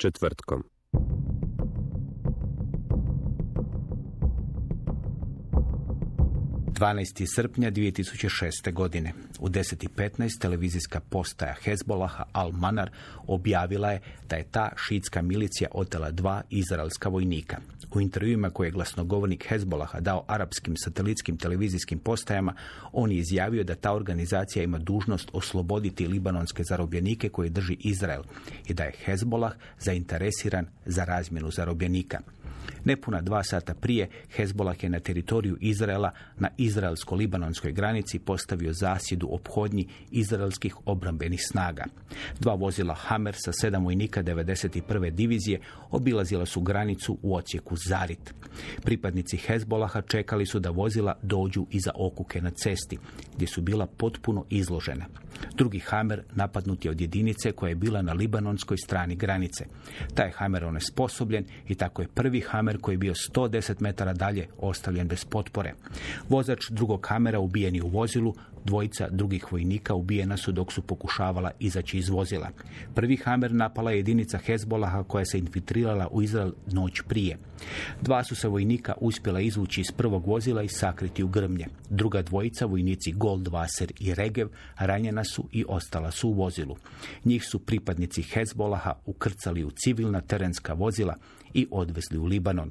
Četvrtkom. – 12. srpnja 2006. godine. U 10.15 televizijska postaja Hezbolaha Al-Manar objavila je da je ta šitska milicija otela dva izraelska vojnika. U intervjuima koje je glasnogovornik Hezbolaha dao arapskim satelitskim televizijskim postajama, on je izjavio da ta organizacija ima dužnost osloboditi libanonske zarobljenike koje drži Izrael i da je Hezbolah zainteresiran za razmjenu zarobljenika. Nepuna dva sata prije, Hezbolah je na teritoriju Izraela na izraelsko-libanonskoj granici postavio zasjedu ophodnji izraelskih obrambenih snaga. Dva vozila Hammer sa sedam vojnika 91. divizije obilazila su granicu u ocijeku Zarit. Pripadnici Hezbolaha čekali su da vozila dođu iza okuke na cesti, gdje su bila potpuno izložena. Drugi Hammer napadnut je od jedinice koja je bila na libanonskoj strani granice. Taj Hammer onesposobljen i tako je prvi Hammer koji je bio 110 metara dalje ostavljen bez potpore. Vozač drugog Hamera ubijen je u vozilu, dvojica drugih vojnika ubijena su dok su pokušavala izaći iz vozila. Prvi Hamer napala je jedinica Hezbolaha koja se infiltrirala u Izrael noć prije. Dva su se vojnika uspjela izvući iz prvog vozila i sakriti u grmlje. Druga dvojica, vojnici Goldwasser i Regev, ranjena su i ostala su u vozilu. Njih su pripadnici Hezbolaha ukrcali u civilna terenska vozila i odvezli u Libanon.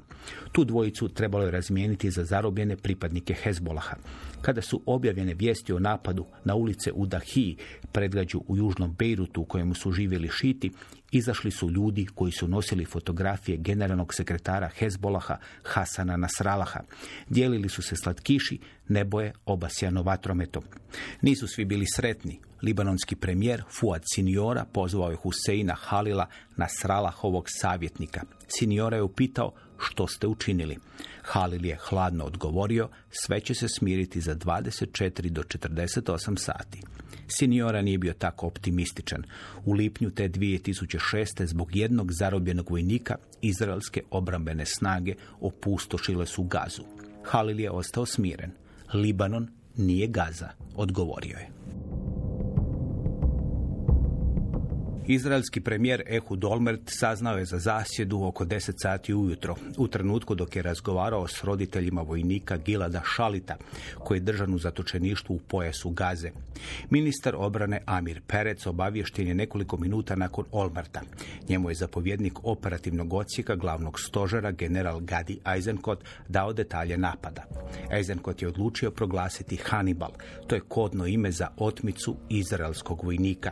Tu dvojicu trebalo je razmijeniti za zarobljene pripadnike Hezbolaha. Kada su objavljene vijesti o napadu na ulice u Dahiji, predgrađu u južnom Beirutu u kojemu su živjeli šiti, izašli su ljudi koji su nosili fotografije generalnog sekretara Hezbolaha Hasana Nasralaha. Dijelili su se slatkiši, nebo je obasjano vatrometom. Nisu svi bili sretni. Libanonski premijer Fuad Siniora pozvao je Huseina Halila Nasralahovog savjetnika. Siniora je upitao što ste učinili. Halil je hladno odgovorio, sve će se smiriti za 24 do 48 sati. Siniora nije bio tako optimističan. U lipnju te 2006. zbog jednog zarobljenog vojnika izraelske obrambene snage opustošile su gazu. Halil je ostao smiren. Libanon nije gaza, odgovorio je. Izraelski premijer Ehud Olmert saznao je za zasjedu oko 10 sati ujutro, u trenutku dok je razgovarao s roditeljima vojnika Gilada Šalita, koji je držan u zatočeništvu u pojasu Gaze. Ministar obrane Amir Perec obavješten je nekoliko minuta nakon Olmerta. Njemu je zapovjednik operativnog odsjeka glavnog stožera general Gadi Eisenkot dao detalje napada. Eisenkot je odlučio proglasiti Hannibal, to je kodno ime za otmicu izraelskog vojnika.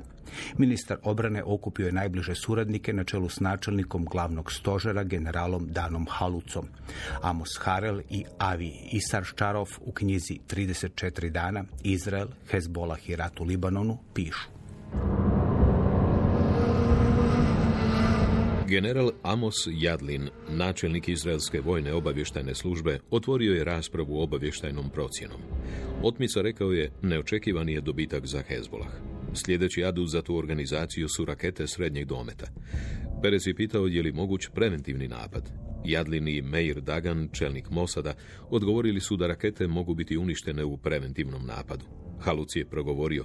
Ministar obrane okupio je najbliže suradnike na čelu s načelnikom glavnog stožera generalom Danom Halucom. Amos Harel i Avi Isarščarov u knjizi 34 dana Izrael, Hezbolah i rat u Libanonu pišu. General Amos Jadlin, načelnik Izraelske vojne obavještajne službe, otvorio je raspravu obavještajnom procjenom. Otmica rekao je, neočekivani je dobitak za Hezbolah. Sljedeći adut za tu organizaciju su rakete srednjeg dometa. Perez je pitao je li moguć preventivni napad. Jadlin i Meir Dagan, čelnik Mosada, odgovorili su da rakete mogu biti uništene u preventivnom napadu. Haluc je progovorio,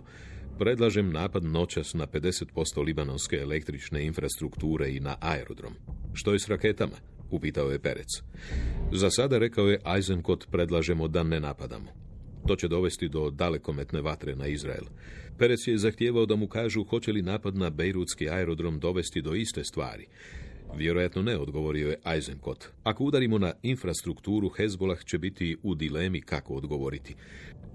predlažem napad noćas na 50% libanonske električne infrastrukture i na aerodrom. Što je s raketama? upitao je Perec. Za sada, rekao je Eisenkot, predlažemo da ne napadamo. To će dovesti do dalekometne vatre na Izrael. Perec je zahtijevao da mu kažu hoće li napad na Bejrutski aerodrom dovesti do iste stvari. Vjerojatno ne, odgovorio je Eisenkot. Ako udarimo na infrastrukturu, Hezbolah će biti u dilemi kako odgovoriti.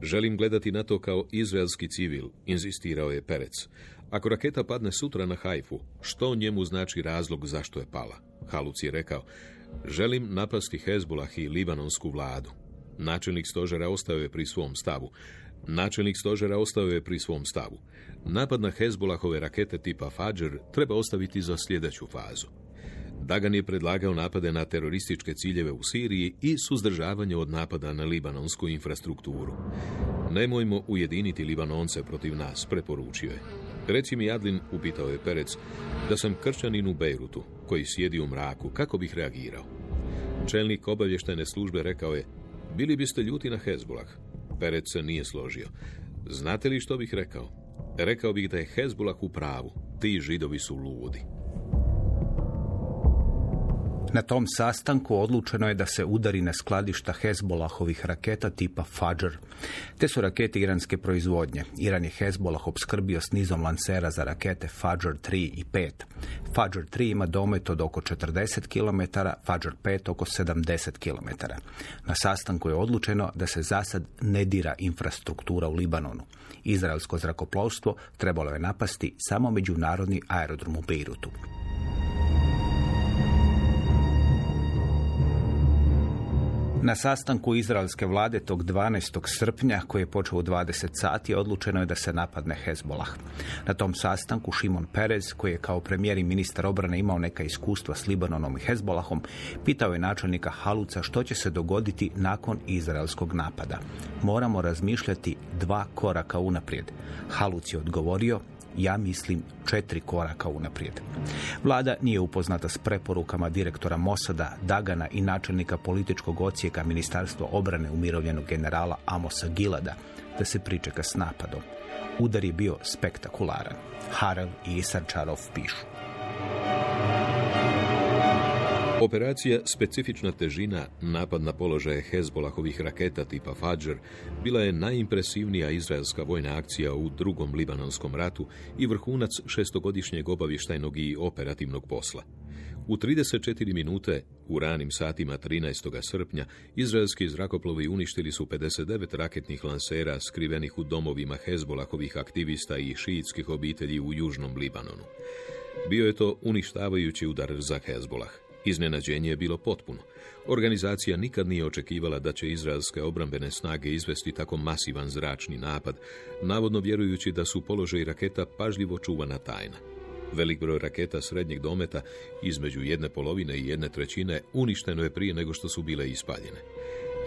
Želim gledati na to kao izraelski civil, inzistirao je Perec. Ako raketa padne sutra na Hajfu, što njemu znači razlog zašto je pala? Haluc je rekao, želim napasti Hezbolah i libanonsku vladu. Načelnik stožera ostao je pri svom stavu. Načelnik stožera ostao je pri svom stavu. Napad na Hezbolahove rakete tipa Fajr treba ostaviti za sljedeću fazu. Dagan je predlagao napade na terorističke ciljeve u Siriji i suzdržavanje od napada na libanonsku infrastrukturu. Nemojmo ujediniti Libanonce protiv nas, preporučio je. Reci mi, Adlin, upitao je Perec, da sam kršćanin u Bejrutu, koji sjedi u mraku, kako bih reagirao? Čelnik obavještajne službe rekao je, bili biste ljuti na Hezbolah. Perec se nije složio. Znate li što bih rekao? Rekao bih da je Hezbolah u pravu. Ti židovi su ludi. Na tom sastanku odlučeno je da se udari na skladišta Hezbolahovih raketa tipa Fajr. Te su rakete iranske proizvodnje. Iran je Hezbolah obskrbio s nizom lansera za rakete Fajr 3 i 5. Fajr 3 ima domet od oko 40 km, Fajr 5 oko 70 km. Na sastanku je odlučeno da se zasad ne dira infrastruktura u Libanonu. Izraelsko zrakoplovstvo trebalo je napasti samo međunarodni aerodrom u Beirutu. Na sastanku izraelske vlade tog 12. srpnja, koji je počeo u 20 sati, odlučeno je da se napadne Hezbolah. Na tom sastanku Šimon Perez, koji je kao premijer i ministar obrane imao neka iskustva s Libanonom i Hezbolahom, pitao je načelnika Haluca što će se dogoditi nakon izraelskog napada. Moramo razmišljati dva koraka unaprijed. Haluc je odgovorio, ja mislim četiri koraka unaprijed. Vlada nije upoznata s preporukama direktora Mosada, Dagana i načelnika političkog ocijeka Ministarstva obrane umirovljenog generala Amosa Gilada da se pričeka s napadom. Udar je bio spektakularan. Harel i Isarčarov pišu. Operacija Specifična težina, napad na položaje Hezbolahovih raketa tipa Fajr, bila je najimpresivnija izraelska vojna akcija u drugom libanonskom ratu i vrhunac šestogodišnjeg obavještajnog i operativnog posla. U 34 minute, u ranim satima 13. srpnja, izraelski zrakoplovi uništili su 59 raketnih lansera skrivenih u domovima Hezbolahovih aktivista i šiitskih obitelji u južnom Libanonu. Bio je to uništavajući udar za Hezbolah. Iznenađenje je bilo potpuno. Organizacija nikad nije očekivala da će izraelske obrambene snage izvesti tako masivan zračni napad, navodno vjerujući da su položaj raketa pažljivo čuvana tajna. Velik broj raketa srednjeg dometa između jedne polovine i jedne trećine uništeno je prije nego što su bile ispaljene.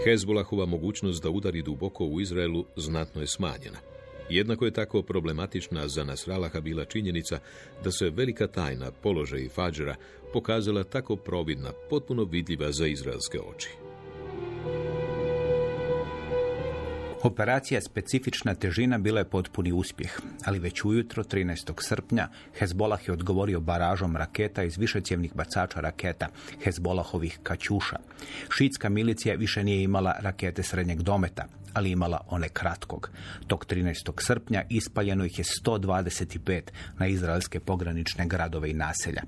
Hezbolahova mogućnost da udari duboko u Izraelu znatno je smanjena. Jednako je tako problematična za Nasralaha bila činjenica da se velika tajna položaj Fadžera pokazala tako providna, potpuno vidljiva za izraelske oči. Operacija specifična težina bila je potpuni uspjeh, ali već ujutro 13. srpnja Hezbolah je odgovorio baražom raketa iz višecjevnih bacača raketa Hezbolahovih kaćuša. Šitska milicija više nije imala rakete srednjeg dometa, ali imala one kratkog. Tog 13. srpnja ispaljeno ih je 125 na izraelske pogranične gradove i naselja.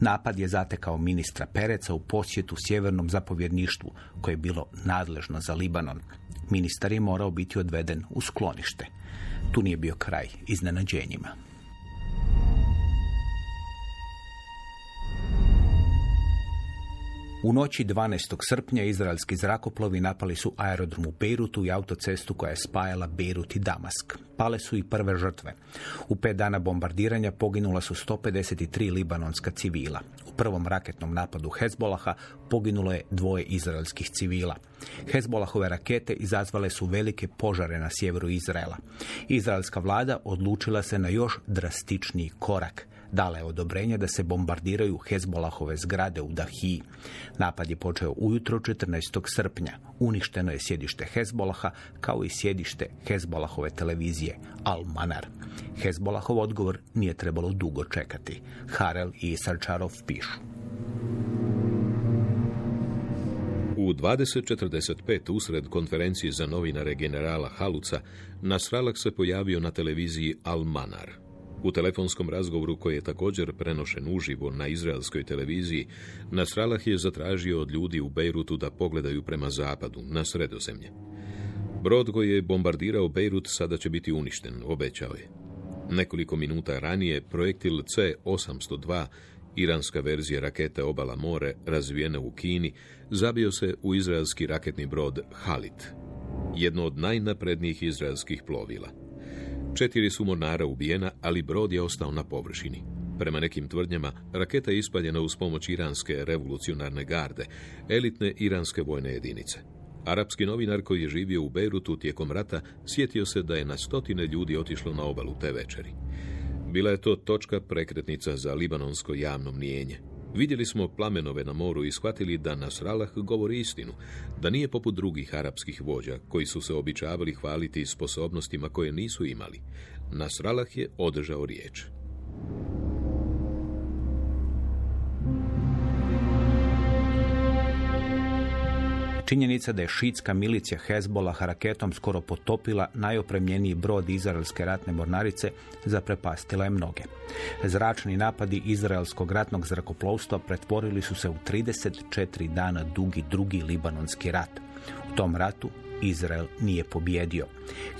Napad je zatekao ministra Pereca u posjetu sjevernom zapovjedništvu koje je bilo nadležno za Libanon. Ministar je morao biti odveden u sklonište. Tu nije bio kraj iznenađenjima. U noći 12. srpnja izraelski zrakoplovi napali su aerodrom u Beirutu i autocestu koja je spajala Beirut i Damask. Pale su i prve žrtve. U pet dana bombardiranja poginula su 153 libanonska civila. U prvom raketnom napadu Hezbolaha poginulo je dvoje izraelskih civila. Hezbolahove rakete izazvale su velike požare na sjeveru Izraela. Izraelska vlada odlučila se na još drastičniji korak – dala je odobrenje da se bombardiraju Hezbolahove zgrade u Dahiji. Napad je počeo ujutro 14. srpnja. Uništeno je sjedište Hezbolaha kao i sjedište Hezbolahove televizije Al-Manar. Hezbolahov odgovor nije trebalo dugo čekati. Harel i Sarčarov pišu. U 2045 usred konferencije za novinare generala Haluca, Nasralak se pojavio na televiziji Al-Manar. U telefonskom razgovoru koji je također prenošen uživo na izraelskoj televiziji, Nasralah je zatražio od ljudi u Bejrutu da pogledaju prema zapadu, na sredozemlje. Brod koji je bombardirao Bejrut sada će biti uništen, obećao je. Nekoliko minuta ranije projektil C-802, iranska verzija rakete Obala more, razvijena u Kini, zabio se u izraelski raketni brod Halit, jedno od najnaprednijih izraelskih plovila. Četiri su mornara ubijena, ali brod je ostao na površini. Prema nekim tvrdnjama, raketa je ispaljena uz pomoć iranske revolucionarne garde, elitne iranske vojne jedinice. Arapski novinar koji je živio u Beirutu tijekom rata sjetio se da je na stotine ljudi otišlo na obalu te večeri. Bila je to točka prekretnica za libanonsko javno mnijenje. Vidjeli smo plamenove na moru i shvatili da Nasralah govori istinu, da nije poput drugih arapskih vođa koji su se običavali hvaliti sposobnostima koje nisu imali. Nasralah je održao riječ. Činjenica da je šitska milicija Hezbolah raketom skoro potopila najopremljeniji brod izraelske ratne mornarice zaprepastila je mnoge. Zračni napadi izraelskog ratnog zrakoplovstva pretvorili su se u 34 dana dugi drugi libanonski rat. U tom ratu Izrael nije pobjedio.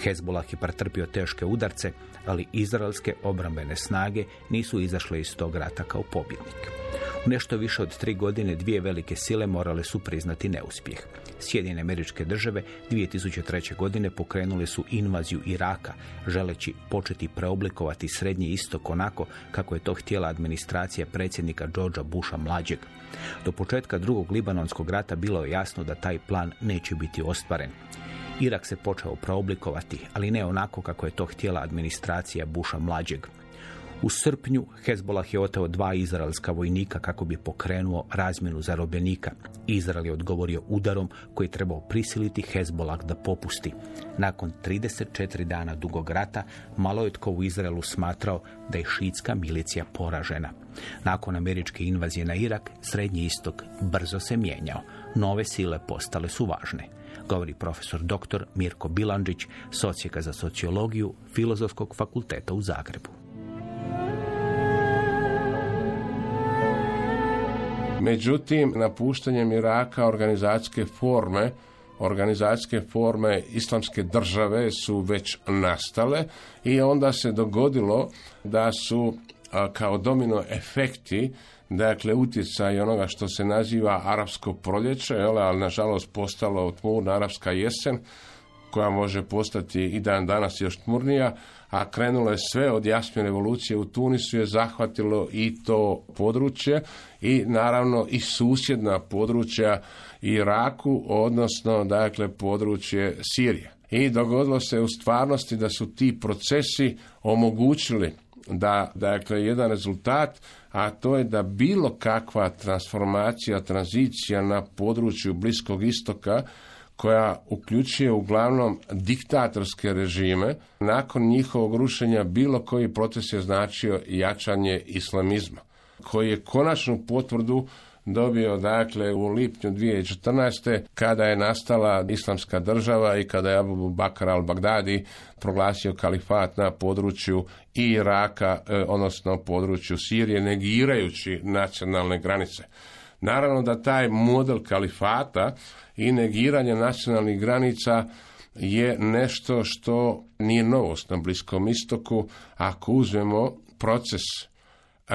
Hezbolah je pretrpio teške udarce, ali izraelske obrambene snage nisu izašle iz tog rata kao pobjednik. Nešto više od tri godine dvije velike sile morale su priznati neuspjeh. Sjedinjene američke države 2003. godine pokrenule su invaziju Iraka, želeći početi preoblikovati Srednji istok onako kako je to htjela administracija predsjednika Georgea Busha mlađeg. Do početka drugog libanonskog rata bilo je jasno da taj plan neće biti ostvaren. Irak se počeo preoblikovati, ali ne onako kako je to htjela administracija Busha mlađeg. U srpnju Hezbolah je oteo dva izraelska vojnika kako bi pokrenuo razmjenu zarobljenika. Izrael je odgovorio udarom koji je trebao prisiliti Hezbolah da popusti. Nakon 34 dana dugog rata, malo je tko u Izraelu smatrao da je šitska milicija poražena. Nakon američke invazije na Irak, Srednji istok brzo se mijenjao. Nove sile postale su važne govori profesor dr. Mirko Bilandžić, socijeka za sociologiju Filozofskog fakulteta u Zagrebu. Međutim, napuštanjem Iraka organizacijske forme organizacijske forme islamske države su već nastale i onda se dogodilo da su kao domino efekti dakle utjecaj onoga što se naziva arapsko proljeće, ali nažalost postalo tmurna arapska jesen, koja može postati i dan danas još tmurnija, a krenulo je sve od jasne revolucije u Tunisu je zahvatilo i to područje i naravno i susjedna područja Iraku, odnosno dakle područje Sirije. I dogodilo se u stvarnosti da su ti procesi omogućili da dakle jedan rezultat, a to je da bilo kakva transformacija, tranzicija na području Bliskog istoka koja uključuje uglavnom diktatorske režime, nakon njihovog rušenja bilo koji proces je značio jačanje islamizma, koji je konačnu potvrdu dobio dakle u lipnju 2014. kada je nastala islamska država i kada je Abu Bakr al-Baghdadi proglasio kalifat na području Iraka, e, odnosno području Sirije, negirajući nacionalne granice. Naravno da taj model kalifata i negiranje nacionalnih granica je nešto što nije novost na Bliskom istoku. Ako uzmemo proces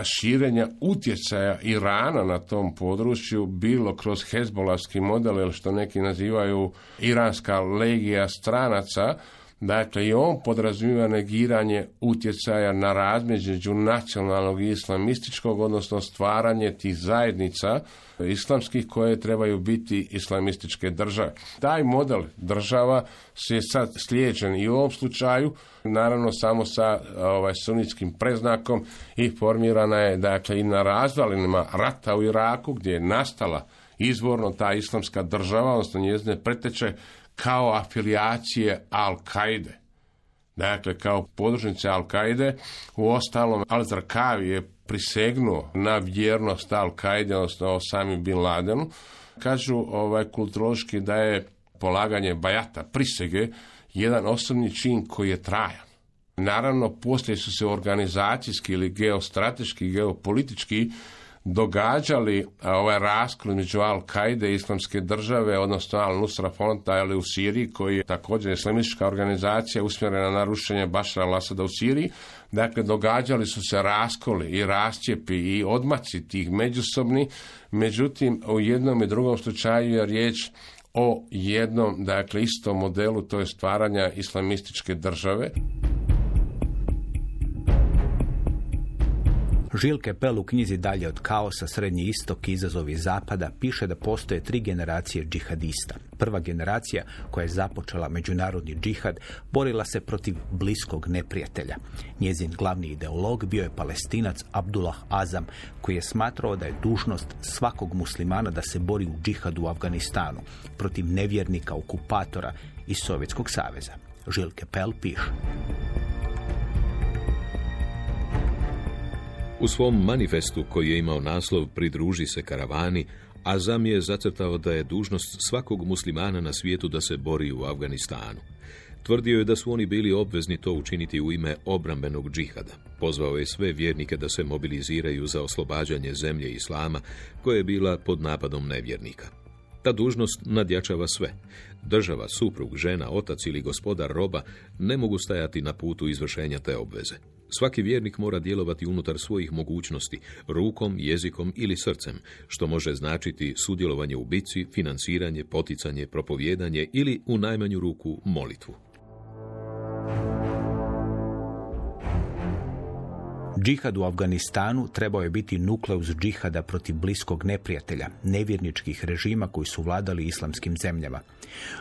širenja utjecaja Irana na tom području, bilo kroz hezbolavski model, ili što neki nazivaju iranska legija stranaca, Dakle, i on podrazumijeva negiranje utjecaja na razmeđu nacionalnog i islamističkog, odnosno stvaranje tih zajednica islamskih koje trebaju biti islamističke države. Taj model država se sad slijeđen i u ovom slučaju, naravno samo sa ovaj, sunitskim preznakom i formirana je dakle i na razvalinama rata u Iraku gdje je nastala izvorno ta islamska država, odnosno njezine preteče kao afilijacije Al-Kaide. Dakle, kao podružnice Al-Kaide, u ostalom Al-Zarkavi je prisegnuo na vjernost Al-Kaide, odnosno sami Bin Ladenu. Kažu ovaj, kulturološki da je polaganje bajata, prisege, jedan osobni čin koji je trajan. Naravno, poslije su se organizacijski ili geostrateški, geopolitički događali ovaj raskol među Al-Kaide i islamske države, odnosno Al-Nusra Fronta ali u Siriji, koji je također islamistička organizacija usmjerena na rušenje Bašara al-Asada u Siriji. Dakle, događali su se raskoli i rascijepi i odmaci tih međusobni, međutim, u jednom i drugom slučaju je riječ o jednom, dakle, istom modelu, to je stvaranja islamističke države. Žil Kepel u knjizi Dalje od kaosa, Srednji istok i izazovi zapada piše da postoje tri generacije džihadista. Prva generacija koja je započela međunarodni džihad borila se protiv bliskog neprijatelja. Njezin glavni ideolog bio je palestinac Abdullah Azam koji je smatrao da je dužnost svakog muslimana da se bori u džihadu u Afganistanu protiv nevjernika, okupatora iz Sovjetskog saveza. Žil Kepel piše. U svom manifestu koji je imao naslov Pridruži se karavani, Azam je zacrtao da je dužnost svakog muslimana na svijetu da se bori u Afganistanu. Tvrdio je da su oni bili obvezni to učiniti u ime obrambenog džihada. Pozvao je sve vjernike da se mobiliziraju za oslobađanje zemlje islama koja je bila pod napadom nevjernika. Ta dužnost nadjačava sve. Država, suprug, žena, otac ili gospodar roba ne mogu stajati na putu izvršenja te obveze. Svaki vjernik mora djelovati unutar svojih mogućnosti, rukom, jezikom ili srcem, što može značiti sudjelovanje u bici, financiranje, poticanje, propovjedanje ili u najmanju ruku molitvu. Džihad u Afganistanu trebao je biti nukleus džihada protiv bliskog neprijatelja, nevjerničkih režima koji su vladali islamskim zemljama.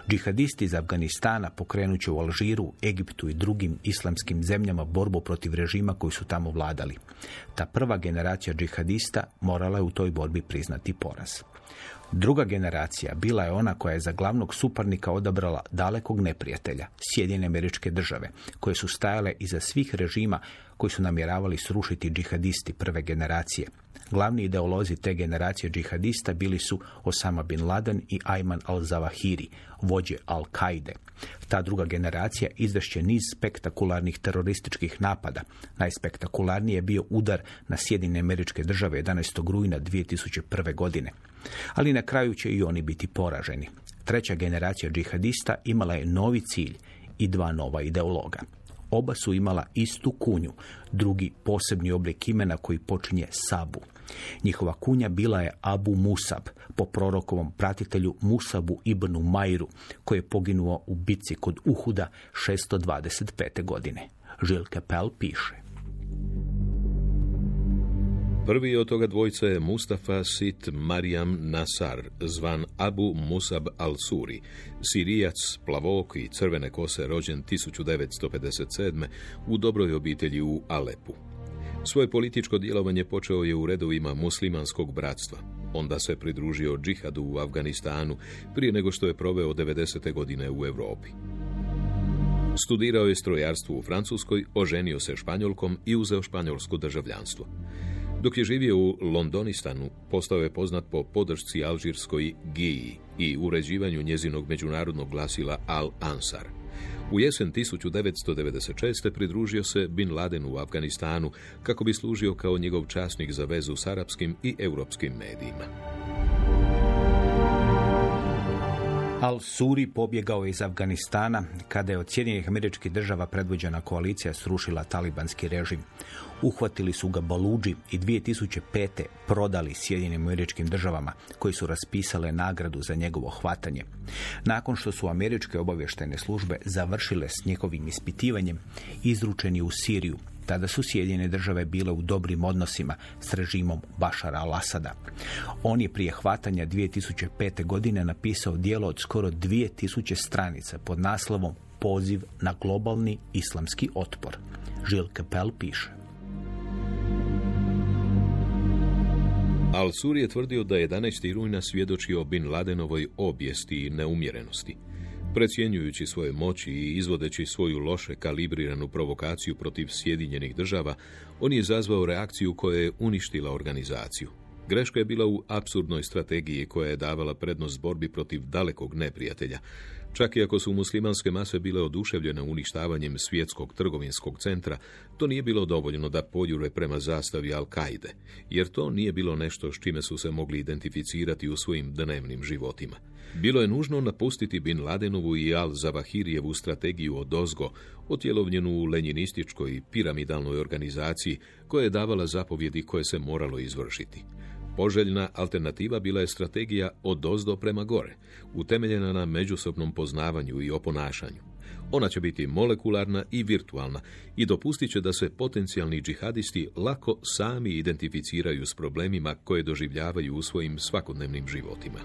Džihadisti iz Afganistana pokrenut će u Alžiru, Egiptu i drugim islamskim zemljama borbu protiv režima koji su tamo vladali. Ta prva generacija džihadista morala je u toj borbi priznati poraz. Druga generacija bila je ona koja je za glavnog suparnika odabrala dalekog neprijatelja, Sjedinjene američke države, koje su stajale iza svih režima koji su namjeravali srušiti džihadisti prve generacije. Glavni ideolozi te generacije džihadista bili su Osama bin Laden i Ayman al-Zawahiri, vođe Al-Kaide. Ta druga generacija izvešće niz spektakularnih terorističkih napada. Najspektakularniji je bio udar na Sjedine američke države 11. rujna 2001. godine. Ali na kraju će i oni biti poraženi. Treća generacija džihadista imala je novi cilj i dva nova ideologa. Oba su imala istu kunju, drugi posebni oblik imena koji počinje Sabu. Njihova kunja bila je Abu Musab, po prorokovom pratitelju Musabu ibn Majru, koji je poginuo u bici kod Uhuda 625. godine. Žil Kepel piše. Prvi od toga dvojca je Mustafa Sit Marijam Nasar, zvan Abu Musab al-Suri, sirijac, plavok i crvene kose rođen 1957. u dobroj obitelji u Alepu. Svoje političko djelovanje počeo je u redovima muslimanskog bratstva. Onda se pridružio džihadu u Afganistanu prije nego što je proveo 90. godine u Europi. Studirao je strojarstvo u Francuskoj, oženio se španjolkom i uzeo španjolsko državljanstvo. Dok je živio u Londonistanu, postao je poznat po podršci alžirskoj GII i uređivanju njezinog međunarodnog glasila Al Ansar. U jesen 1996. pridružio se Bin Laden u Afganistanu kako bi služio kao njegov časnik za vezu s arapskim i europskim medijima. Al-Suri pobjegao iz Afganistana kada je od Sjedinjenih američkih država predvođena koalicija srušila talibanski režim. Uhvatili su ga Baluđi i 2005. prodali Sjedinjenim američkim državama koji su raspisale nagradu za njegovo hvatanje. Nakon što su američke obavještajne službe završile s njegovim ispitivanjem, izručeni u Siriju tada su Sjedinjene države bile u dobrim odnosima s režimom Bašara al-Asada. On je prije hvatanja 2005. godine napisao dijelo od skoro 2000 stranica pod naslovom Poziv na globalni islamski otpor. Žil Kapel piše. Al-Sur je tvrdio da 11. rujna svjedočio Bin Ladenovoj obijesti i neumjerenosti. Precjenjujući svoje moći i izvodeći svoju loše kalibriranu provokaciju protiv Sjedinjenih država, on je izazvao reakciju koja je uništila organizaciju. Greška je bila u apsurdnoj strategiji koja je davala prednost borbi protiv dalekog neprijatelja. Čak i ako su muslimanske mase bile oduševljene uništavanjem svjetskog trgovinskog centra, to nije bilo dovoljno da pojure prema zastavi Al-Kaide, jer to nije bilo nešto s čime su se mogli identificirati u svojim dnevnim životima. Bilo je nužno napustiti Bin Ladenovu i Al-Zavahirijevu strategiju od ozgo, otjelovljenu u lenjinističkoj i piramidalnoj organizaciji koja je davala zapovjedi koje se moralo izvršiti. Poželjna alternativa bila je strategija od ozdo prema gore, utemeljena na međusobnom poznavanju i oponašanju. Ona će biti molekularna i virtualna i dopustit će da se potencijalni džihadisti lako sami identificiraju s problemima koje doživljavaju u svojim svakodnevnim životima.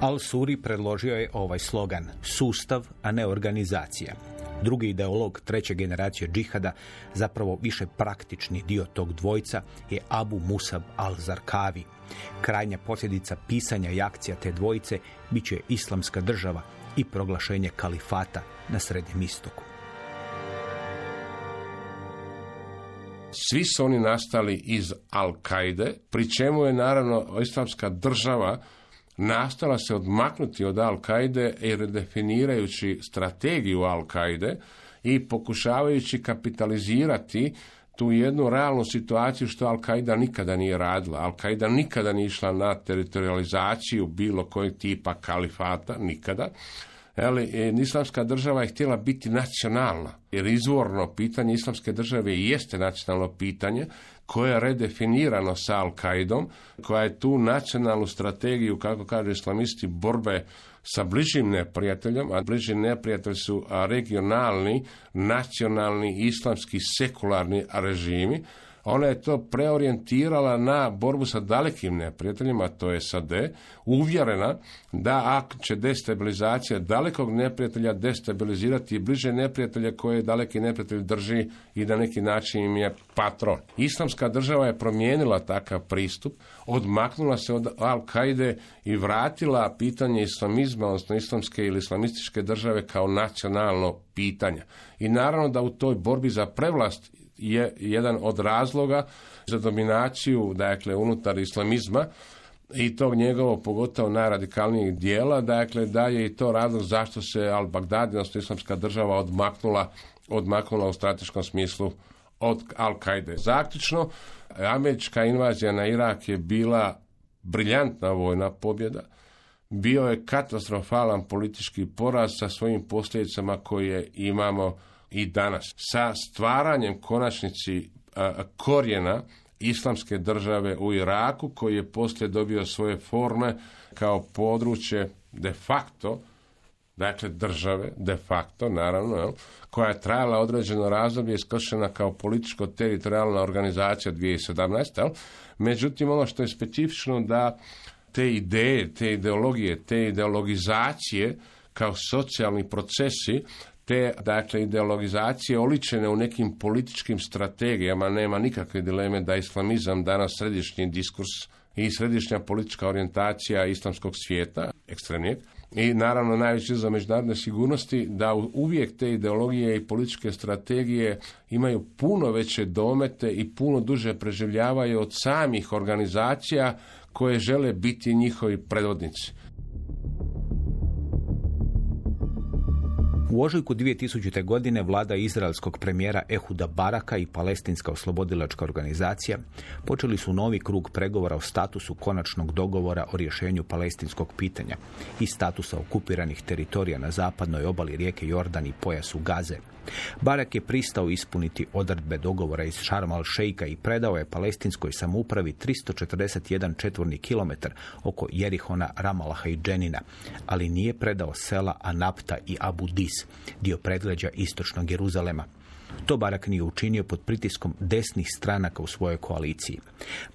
Al-Suri predložio je ovaj slogan, sustav, a ne organizacija. Drugi ideolog treće generacije džihada, zapravo više praktični dio tog dvojca, je Abu Musab al-Zarkavi. Krajnja posljedica pisanja i akcija te dvojice bit će islamska država i proglašenje kalifata na Srednjem istoku. Svi su oni nastali iz Al-Kaide, pri čemu je naravno islamska država nastala se odmaknuti od Al-Kaide i redefinirajući strategiju Al-Kaide i pokušavajući kapitalizirati tu jednu realnu situaciju što Al-Qaida nikada nije radila. Al-Qaida nikada nije išla na teritorializaciju bilo kojeg tipa kalifata, nikada. Ali, islamska država je htjela biti nacionalna, jer izvorno pitanje islamske države jeste nacionalno pitanje koje je redefinirano sa Al-Qaidom, koja je tu nacionalnu strategiju, kako kažu islamisti, borbe sa bližim neprijateljem, a bliži neprijatelj su regionalni, nacionalni, islamski, sekularni režimi, ona je to preorijentirala na borbu sa dalekim neprijateljima, to je SAD, uvjerena da ako će destabilizacija dalekog neprijatelja destabilizirati bliže neprijatelje koje daleki neprijatelj drži i na neki način im je patron. Islamska država je promijenila takav pristup, odmaknula se od Al-Kaide i vratila pitanje islamizma, odnosno islamske ili islamističke države kao nacionalno pitanje. I naravno da u toj borbi za prevlast je jedan od razloga za dominaciju dakle unutar islamizma i tog njegovog pogotovo najradikalnijeg dijela, dakle da je i to razlog zašto se Al-Baghdad, odnosno islamska država odmaknula, odmaknula u strateškom smislu od Al-Kaide. Zaključno, američka invazija na Irak je bila briljantna vojna pobjeda, bio je katastrofalan politički poraz sa svojim posljedicama koje imamo i danas sa stvaranjem konačnici korijena islamske države u Iraku koji je poslije dobio svoje forme kao područje de facto dakle države de facto naravno koja je trajala određeno razdoblje iskršena kao političko teritorijalna organizacija 2017. Međutim ono što je specifično da te ideje, te ideologije, te ideologizacije kao socijalni procesi te dakle ideologizacije oličene u nekim političkim strategijama nema nikakve dileme da islamizam danas središnji diskurs i središnja politička orijentacija islamskog svijeta, ekstremnijeg, i naravno najveći za međunarodne sigurnosti da uvijek te ideologije i političke strategije imaju puno veće domete i puno duže preživljavaju od samih organizacija koje žele biti njihovi predvodnici. U ožujku 2000. godine vlada izraelskog premijera Ehuda Baraka i palestinska oslobodilačka organizacija počeli su novi krug pregovora o statusu konačnog dogovora o rješenju palestinskog pitanja i statusa okupiranih teritorija na zapadnoj obali rijeke Jordan i pojasu Gaze. Barak je pristao ispuniti odredbe dogovora iz Sharm al-Sheika i predao je palestinskoj samoupravi 341 četvorni kilometar oko Jerihona, Ramalaha i Dženina, ali nije predao sela Anapta i Abu Dis, dio predgrađa istočnog Jeruzalema. To Barak nije učinio pod pritiskom desnih stranaka u svojoj koaliciji.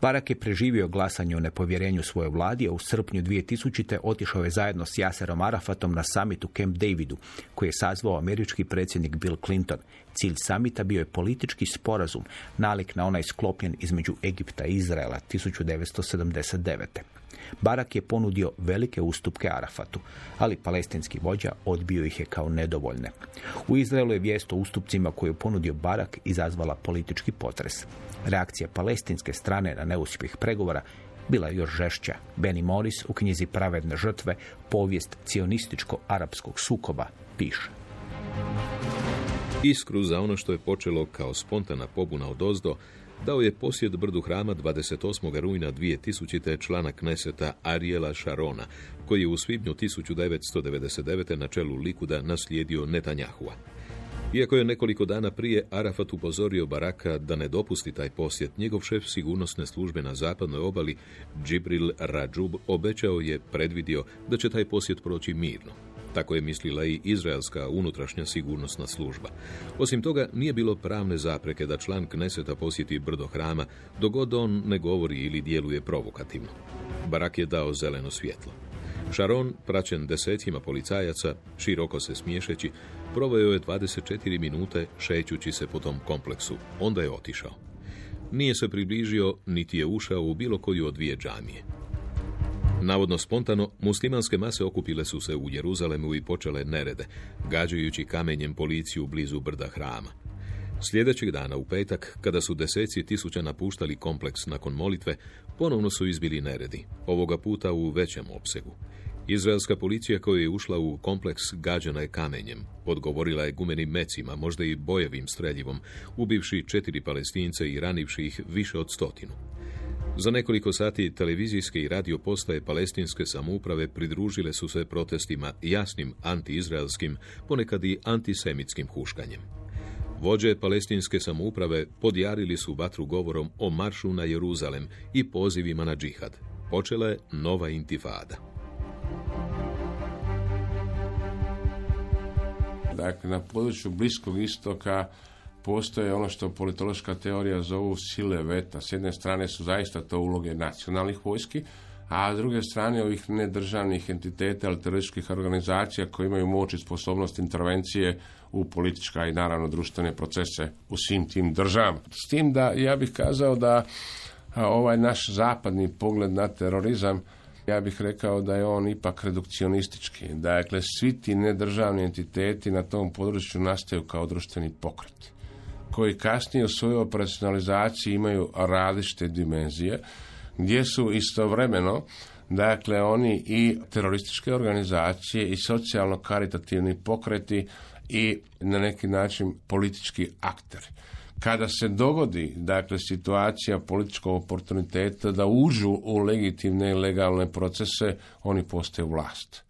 Barak je preživio glasanje o nepovjerenju svojoj vladi, a u srpnju 2000. otišao je zajedno s Jaserom Arafatom na samitu Camp Davidu, koji je sazvao američki predsjednik Bill Clinton. Cilj samita bio je politički sporazum, nalik na onaj sklopljen između Egipta i Izraela 1979. Barak je ponudio velike ustupke Arafatu, ali palestinski vođa odbio ih je kao nedovoljne. U Izraelu je vijest o ustupcima koju je ponudio Barak izazvala politički potres. Reakcija palestinske strane na neuspjeh pregovora bila je još žešća. Benny Morris u knjizi Pravedne žrtve, povijest cionističko-arapskog sukoba, piše. Iskru za ono što je počelo kao spontana pobuna od ozdo, dao je posjed brdu hrama 28. rujna 2000. člana Kneseta Ariela Šarona, koji je u svibnju 1999. na čelu Likuda naslijedio Netanjahua. Iako je nekoliko dana prije Arafat upozorio Baraka da ne dopusti taj posjet, njegov šef sigurnosne službe na zapadnoj obali, Džibril Rajub, obećao je predvidio da će taj posjet proći mirno. Tako je mislila i izraelska unutrašnja sigurnosna služba. Osim toga, nije bilo pravne zapreke da član Kneseta posjeti brdo hrama, dogod on ne govori ili djeluje provokativno. Barak je dao zeleno svjetlo. Sharon, praćen desetima policajaca, široko se smiješeći, proveo je 24 minute šećući se po tom kompleksu. Onda je otišao. Nije se približio, niti je ušao u bilo koju od dvije džamije. Navodno spontano, muslimanske mase okupile su se u Jeruzalemu i počele nerede, gađajući kamenjem policiju blizu brda hrama. Sljedećeg dana u petak, kada su deseci tisuća napuštali kompleks nakon molitve, ponovno su izbili neredi, ovoga puta u većem opsegu. Izraelska policija koja je ušla u kompleks gađana je kamenjem. Odgovorila je gumenim mecima, možda i bojevim streljivom, ubivši četiri palestince i ranivši ih više od stotinu. Za nekoliko sati televizijske i radio postaje palestinske samouprave pridružile su se protestima jasnim antiizraelskim, ponekad i antisemitskim huškanjem. Vođe palestinske samouprave podjarili su vatru govorom o maršu na Jeruzalem i pozivima na džihad. Počela je nova intifada. Dakle, na području Bliskog istoka postoje ono što politološka teorija zovu sile veta. S jedne strane su zaista to uloge nacionalnih vojski, a s druge strane ovih nedržavnih entiteta ili terorističkih organizacija koji imaju moć i sposobnost intervencije u politička i naravno društvene procese u svim tim državama. S tim da ja bih kazao da ovaj naš zapadni pogled na terorizam ja bih rekao da je on ipak redukcionistički. Dakle, svi ti nedržavni entiteti na tom području nastaju kao društveni pokret koji kasnije u svojoj operacionalizaciji imaju različite dimenzije, gdje su istovremeno dakle oni i terorističke organizacije i socijalno-karitativni pokreti i na neki način politički akteri kada se dogodi dakle situacija političkog oportuniteta da uđu u legitimne i legalne procese, oni postaju vlast.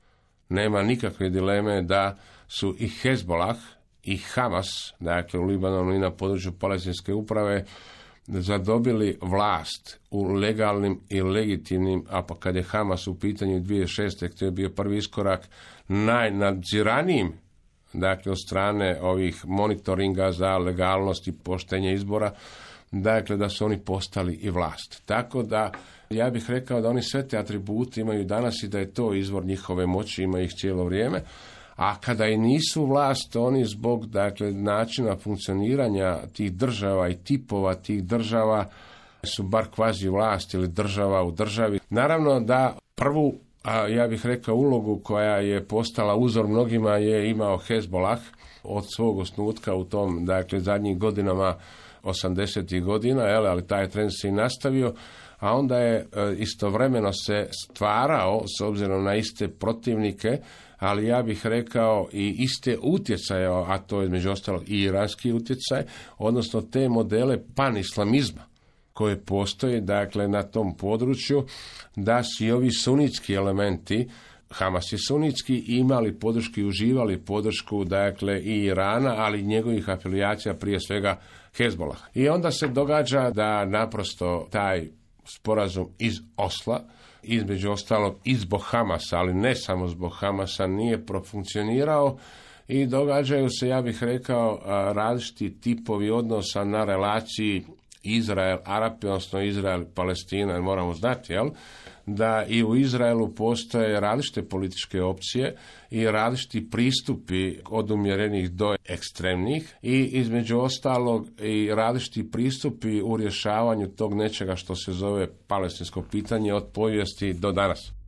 Nema nikakve dileme da su i Hezbolah i Hamas, dakle u Libanonu i na području palestinske uprave, zadobili vlast u legalnim i legitimnim, a pa kad je Hamas u pitanju 2006. to je bio prvi iskorak, najnadziranijim dakle od strane ovih monitoringa za legalnost i poštenje izbora, dakle da su oni postali i vlast. Tako da ja bih rekao da oni sve te atribute imaju danas i da je to izvor njihove moći, ima ih cijelo vrijeme. A kada i nisu vlast, oni zbog dakle, načina funkcioniranja tih država i tipova tih država su bar kvazi vlast ili država u državi. Naravno da prvu a ja bih rekao ulogu koja je postala uzor mnogima je imao Hezbollah od svog osnutka u tom, dakle, zadnjih godinama 80. godina, jel, ali taj trend se i nastavio, a onda je e, istovremeno se stvarao, s obzirom na iste protivnike, ali ja bih rekao i iste utjecaje, a to je među ostalog i iranski utjecaj, odnosno te modele panislamizma koje postoje dakle na tom području da si ovi sunitski elementi Hamas je sunitski imali podršku i uživali podršku dakle i Irana, ali njegovih afilijacija prije svega Hezbolah. I onda se događa da naprosto taj sporazum iz Osla, između ostalog i zbog Hamasa, ali ne samo zbog Hamasa, nije profunkcionirao i događaju se, ja bih rekao, različiti tipovi odnosa na relaciji Izrael, Arapi, odnosno Izrael, Palestina, moramo znati, jel? Da i u Izraelu postoje različite političke opcije i različiti pristupi od umjerenih do ekstremnih i između ostalog i različiti pristupi u rješavanju tog nečega što se zove palestinsko pitanje od povijesti do danas.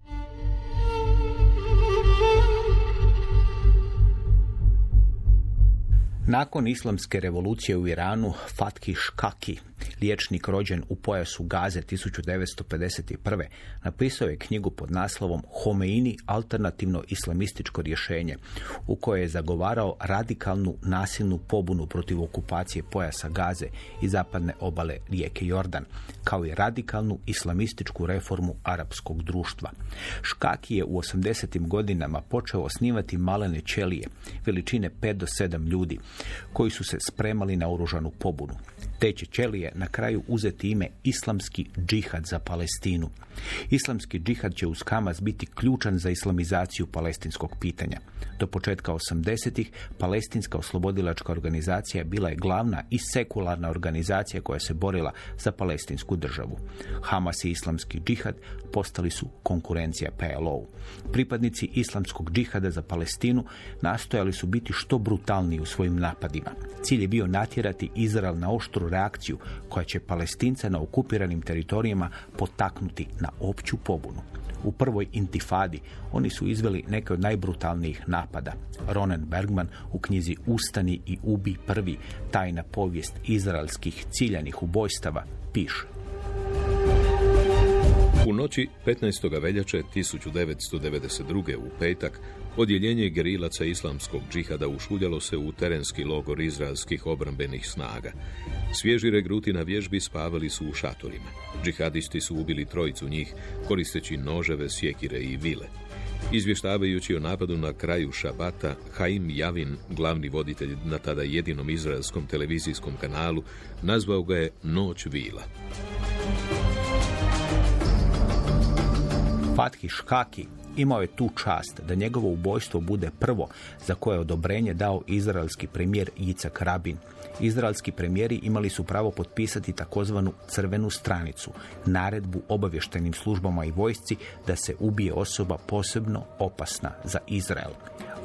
Nakon islamske revolucije u Iranu, Fatki Shkaki, liječnik rođen u pojasu Gaze 1951. napisao je knjigu pod naslovom Homeini alternativno islamističko rješenje, u kojoj je zagovarao radikalnu nasilnu pobunu protiv okupacije pojasa Gaze i zapadne obale rijeke Jordan, kao i radikalnu islamističku reformu arapskog društva. Škaki je u 80. godinama počeo osnivati malene ćelije, veličine 5 do 7 ljudi, koji su se spremali na oružanu pobunu. Te će ćelije na kraju uzeti ime Islamski džihad za Palestinu. Islamski džihad će uz Hamas biti ključan za islamizaciju palestinskog pitanja. Do početka 80-ih palestinska oslobodilačka organizacija bila je glavna i sekularna organizacija koja se borila za palestinsku državu. Hamas i islamski džihad postali su konkurencija PLO-u. Pripadnici islamskog džihada za Palestinu nastojali su biti što brutalniji u svojim napadima. Cilj je bio natjerati Izrael na oštru reakciju koja će palestince na okupiranim teritorijama potaknuti na opću pobunu. U prvoj intifadi oni su izveli neke od najbrutalnijih napada. Ronen Bergman u knjizi Ustani i ubi prvi, tajna povijest izraelskih ciljanih ubojstava, piše. U noći 15. veljače 1992. u petak Odjeljenje gerilaca islamskog džihada ušuljalo se u terenski logor izraelskih obrambenih snaga. Svježi regruti na vježbi spavali su u šatorima. Džihadisti su ubili trojicu njih, koristeći noževe, sjekire i vile. Izvještavajući o napadu na kraju šabata, Haim Javin, glavni voditelj na tada jedinom izraelskom televizijskom kanalu, nazvao ga je Noć vila. Fathi Škaki imao je tu čast da njegovo ubojstvo bude prvo za koje je odobrenje dao izraelski premijer Jicak Rabin. Izraelski premijeri imali su pravo potpisati takozvanu crvenu stranicu, naredbu obavještajnim službama i vojsci da se ubije osoba posebno opasna za Izrael.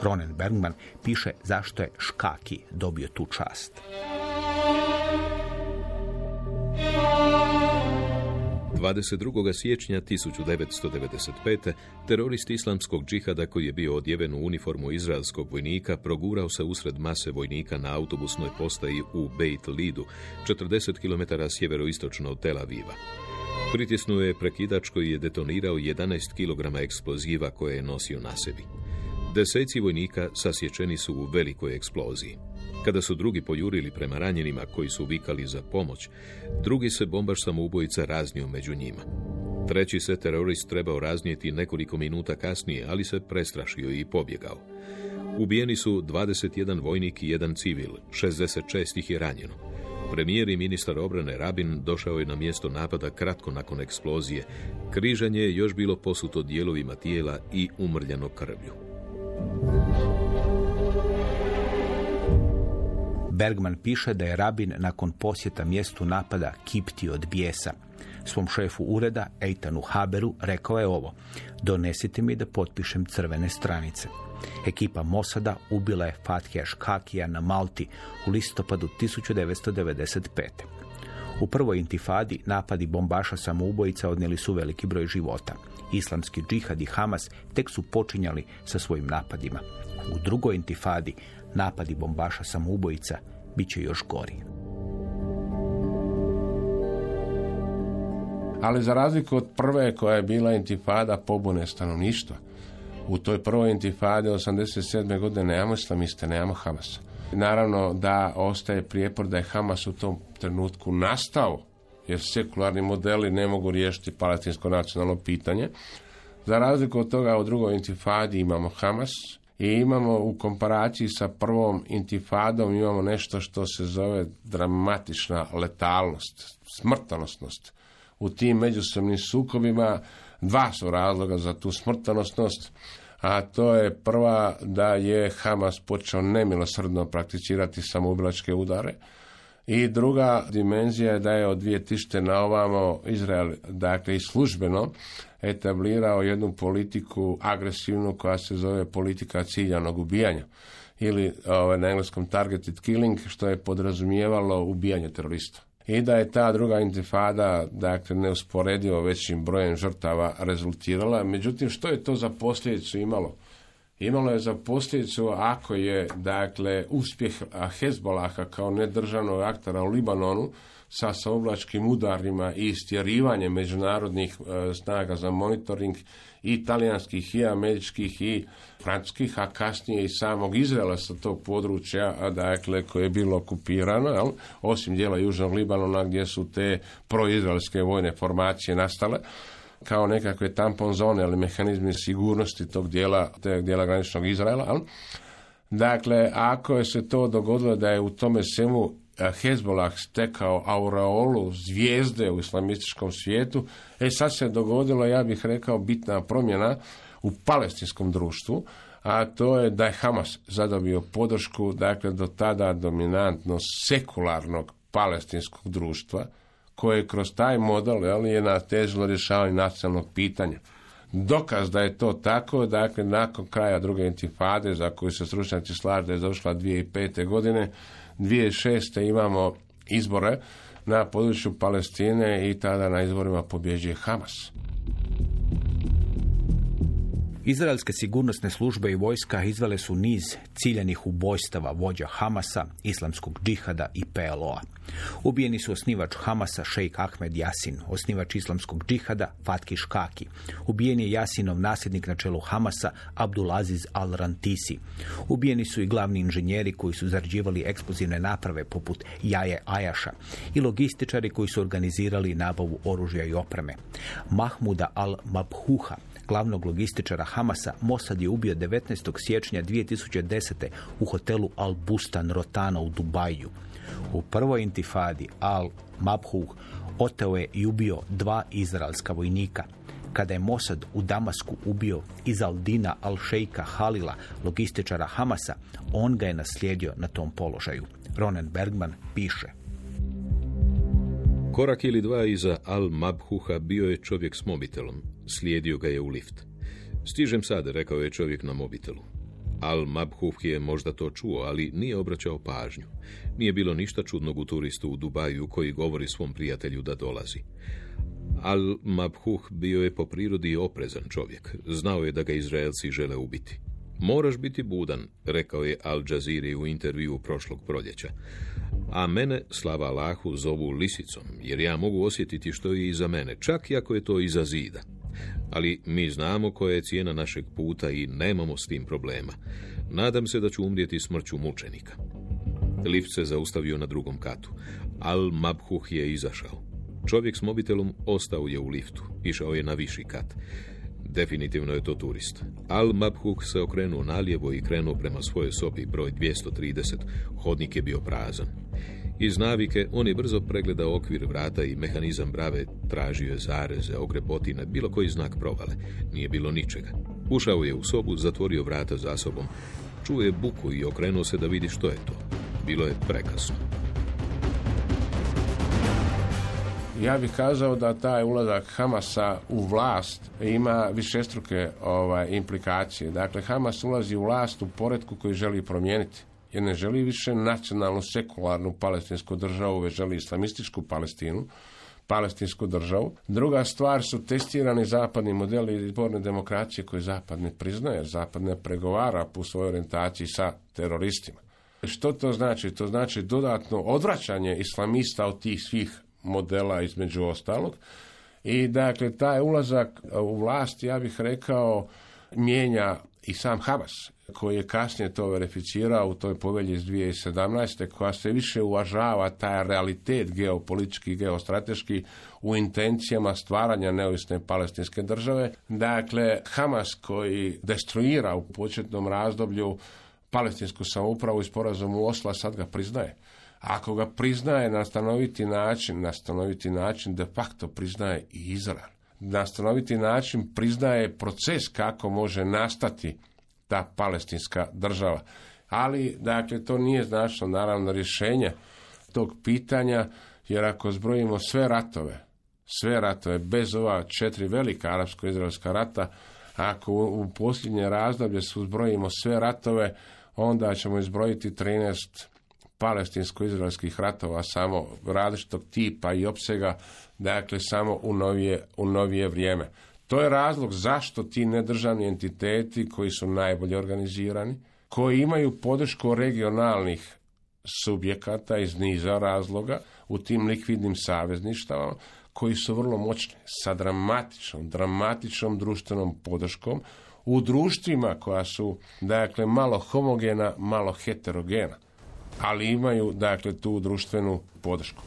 Ronen Bergman piše zašto je Škaki dobio tu čast. 22. siječnja 1995. terorist islamskog džihada koji je bio odjeven u uniformu izraelskog vojnika progurao se usred mase vojnika na autobusnoj postaji u Beit Lidu, 40 km sjeveroistočno od Tel Aviva. Pritisnuo je prekidač koji je detonirao 11 kg eksploziva koje je nosio na sebi. Deseci vojnika sasječeni su u velikoj eksploziji. Kada su drugi pojurili prema ranjenima koji su vikali za pomoć, drugi se bombaš samoubojica raznio među njima. Treći se terorist trebao raznijeti nekoliko minuta kasnije, ali se prestrašio i pobjegao. Ubijeni su 21 vojnik i jedan civil, 66 ih je ranjeno. Premijer i ministar obrane Rabin došao je na mjesto napada kratko nakon eksplozije. Križanje je još bilo posuto dijelovima tijela i umrljano krvlju. Bergman piše da je Rabin nakon posjeta mjestu napada kipti od bijesa. Svom šefu ureda, Eitanu Haberu, rekao je ovo. Donesite mi da potpišem crvene stranice. Ekipa Mosada ubila je Fathija Škakija na Malti u listopadu 1995. U prvoj intifadi napadi bombaša samoubojica odnijeli su veliki broj života. Islamski džihad i Hamas tek su počinjali sa svojim napadima. U drugoj intifadi napadi bombaša samoubojica bit će još gori. Ali za razliku od prve koja je bila intifada pobune stanovništva, u toj prvoj intifadi 87. godine nemamo islamiste, nemamo Hamasa. Naravno da ostaje prijepor da je Hamas u tom trenutku nastao, jer sekularni modeli ne mogu riješiti palestinsko nacionalno pitanje. Za razliku od toga u drugoj intifadi imamo Hamas, i imamo u komparaciji sa prvom intifadom imamo nešto što se zove dramatična letalnost, smrtonosnost. U tim međusobnim sukobima dva su razloga za tu smrtonosnost, a to je prva da je Hamas počeo nemilosrdno prakticirati samoubilačke udare, i druga dimenzija je da je od 2000. na ovamo Izrael, dakle i službeno, etablirao jednu politiku agresivnu koja se zove politika ciljanog ubijanja ili ovaj, na engleskom targeted killing, što je podrazumijevalo ubijanje terorista. I da je ta druga intifada, dakle, neusporedivo većim brojem žrtava rezultirala. Međutim, što je to za posljedicu imalo? imalo je za posljedicu ako je dakle uspjeh Hezbolaha kao nedržavnog aktera u Libanonu sa saoblačkim udarima i istjerivanjem međunarodnih e, snaga za monitoring i talijanskih i američkih i francuskih, a kasnije i samog Izraela sa tog područja, dakle koje je bilo okupirano, jel? osim dijela Južnog Libanona gdje su te proizraelske vojne formacije nastale kao nekakve tampon zone ili mehanizmi sigurnosti tog dijela, tog dijela graničnog Izraela. Jel? Dakle, ako je se to dogodilo da je u tome svemu Hezbollah stekao aureolu zvijezde u islamističkom svijetu, e sad se dogodilo, ja bih rekao, bitna promjena u palestinskom društvu, a to je da je Hamas zadobio podršku, dakle, do tada dominantno sekularnog palestinskog društva, koje kroz taj model jel, je natežilo rješavanje nacionalnog pitanja. Dokaz da je to tako, dakle, nakon kraja druge intifade, za koju se stručnjaci slažu da je došla 2005. godine, 2006. imamo izbore na području Palestine i tada na izborima pobjeđuje Hamas. Izraelske sigurnosne službe i vojska izvele su niz ciljanih ubojstava vođa Hamasa, islamskog džihada i PLO-a. Ubijeni su osnivač Hamasa Šejk Ahmed Jasin, osnivač islamskog džihada Fatki Škaki. Ubijen je Jasinov nasljednik na čelu Hamasa Abdulaziz Al-Rantisi. Ubijeni su i glavni inženjeri koji su zarađivali eksplozivne naprave poput Jaje Ajaša i logističari koji su organizirali nabavu oružja i opreme. Mahmuda Al-Mabhuha, glavnog logističara Hamasa, Mossad je ubio 19. siječnja 2010. u hotelu Al Bustan Rotana u Dubaju. U prvoj intifadi Al Mabhuh oteo je i ubio dva izraelska vojnika. Kada je Mossad u Damasku ubio Izaldina al-Sheika Halila, logističara Hamasa, on ga je naslijedio na tom položaju. Ronen Bergman piše. Korak ili dva iza Al-Mabhuha bio je čovjek s mobitelom. Slijedio ga je u lift. Stižem sad, rekao je čovjek na mobitelu. Al-Mabhuh je možda to čuo, ali nije obraćao pažnju. Nije bilo ništa čudnog u turistu u Dubaju koji govori svom prijatelju da dolazi. Al-Mabhuh bio je po prirodi oprezan čovjek. Znao je da ga Izraelci žele ubiti. Moraš biti budan, rekao je Al Jazeera u intervju prošlog proljeća. A mene, slava Allahu, zovu lisicom, jer ja mogu osjetiti što je iza mene, čak i ako je to iza zida. Ali mi znamo koja je cijena našeg puta i nemamo s tim problema. Nadam se da ću umrijeti smrću mučenika. Lift se zaustavio na drugom katu. Al Mabhuh je izašao. Čovjek s mobitelom ostao je u liftu. Išao je na viši kat. Definitivno je to turist. Al Mabhuk se okrenuo nalijevo i krenuo prema svojoj sobi broj 230. Hodnik je bio prazan. Iz navike on je brzo pregledao okvir vrata i mehanizam brave, tražio je zareze, ogrepotine, bilo koji znak provale. Nije bilo ničega. Ušao je u sobu, zatvorio vrata za sobom. Čuo je buku i okrenuo se da vidi što je to. Bilo je prekasno. Ja bih kazao da taj ulazak Hamasa u vlast ima višestruke ovaj, implikacije. Dakle, Hamas ulazi u vlast u poredku koji želi promijeniti. Jer ne želi više nacionalnu, sekularnu palestinsku državu, već želi islamističku Palestinu, palestinsku državu. Druga stvar su testirani zapadni modeli izborne demokracije koje zapad ne priznaje, zapad ne pregovara po svojoj orijentaciji sa teroristima. Što to znači? To znači dodatno odvraćanje islamista od tih svih modela između ostalog. I dakle, taj ulazak u vlast, ja bih rekao, mijenja i sam Hamas, koji je kasnije to verificirao u toj povelji iz 2017. koja se više uvažava taj realitet geopolitički i geostrateški u intencijama stvaranja neovisne palestinske države. Dakle, Hamas koji destruira u početnom razdoblju palestinsku samoupravu i sporazumu Osla sad ga priznaje. Ako ga priznaje na stanoviti način, na stanoviti način de facto priznaje i Izrael. Na stanoviti način priznaje proces kako može nastati ta palestinska država. Ali, dakle, to nije značno naravno rješenje tog pitanja, jer ako zbrojimo sve ratove, sve ratove, bez ova četiri velika arapsko-izraelska rata, ako u, posljednje razdoblje su zbrojimo sve ratove, onda ćemo izbrojiti 13 palestinsko-izraelskih ratova samo različitog tipa i opsega, dakle samo u novije, u novije vrijeme. To je razlog zašto ti nedržavni entiteti koji su najbolje organizirani, koji imaju podršku regionalnih subjekata iz niza razloga u tim likvidnim savezništavama, koji su vrlo moćni, sa dramatičnom, dramatičnom društvenom podrškom, u društvima koja su, dakle, malo homogena, malo heterogena, ali imaju, dakle, tu društvenu podršku.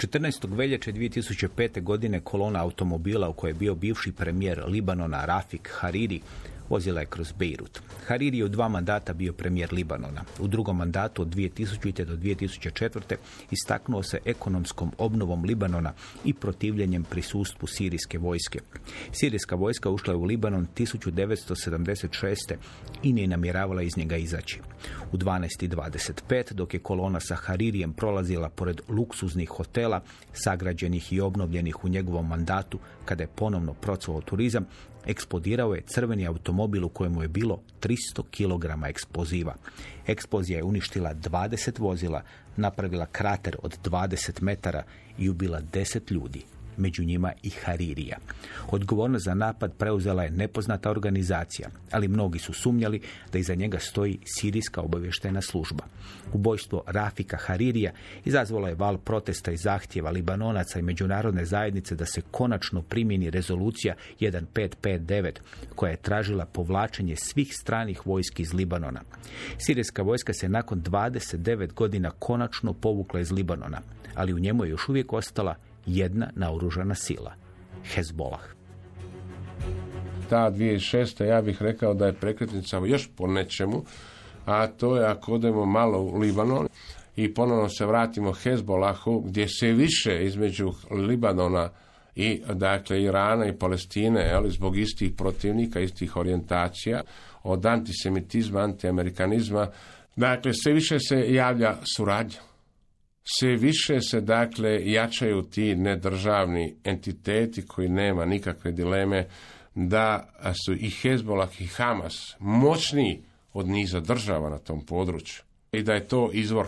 14. veljače 2005. godine kolona automobila u kojoj je bio bivši premijer Libanona Rafik Hariri vozila je kroz Beirut. Hariri je u dva mandata bio premijer Libanona. U drugom mandatu od 2000. do 2004. istaknuo se ekonomskom obnovom Libanona i protivljenjem prisustvu sirijske vojske. Sirijska vojska ušla je u Libanon 1976. i nije namjeravala iz njega izaći. U 12.25 dok je kolona sa Haririjem prolazila pored luksuznih hotela, sagrađenih i obnovljenih u njegovom mandatu, kada je ponovno procvao turizam, eksplodirao je crveni automobil u kojemu je bilo 300 kg eksploziva. Eksplozija je uništila 20 vozila, napravila krater od 20 metara i ubila 10 ljudi među njima i Haririja. Odgovornost za napad preuzela je nepoznata organizacija, ali mnogi su sumnjali da iza njega stoji sirijska obavještajna služba. Ubojstvo Rafika Haririja izazvalo je val protesta i zahtjeva Libanonaca i međunarodne zajednice da se konačno primjeni rezolucija 1559 koja je tražila povlačenje svih stranih vojski iz Libanona. Sirijska vojska se nakon 29 godina konačno povukla iz Libanona, ali u njemu je još uvijek ostala jedna naoružana sila, Hezbolah. Ta 2006. ja bih rekao da je prekretnica još po nečemu, a to je ako odemo malo u Libanon i ponovno se vratimo Hezbolahu, gdje se više između Libanona i dakle Irana i Palestine, ali zbog istih protivnika, istih orijentacija, od antisemitizma, antiamerikanizma, dakle sve više se javlja suradnja sve više se dakle jačaju ti nedržavni entiteti koji nema nikakve dileme da su i Hezbollah i Hamas moćniji od niza država na tom području i da je to izvor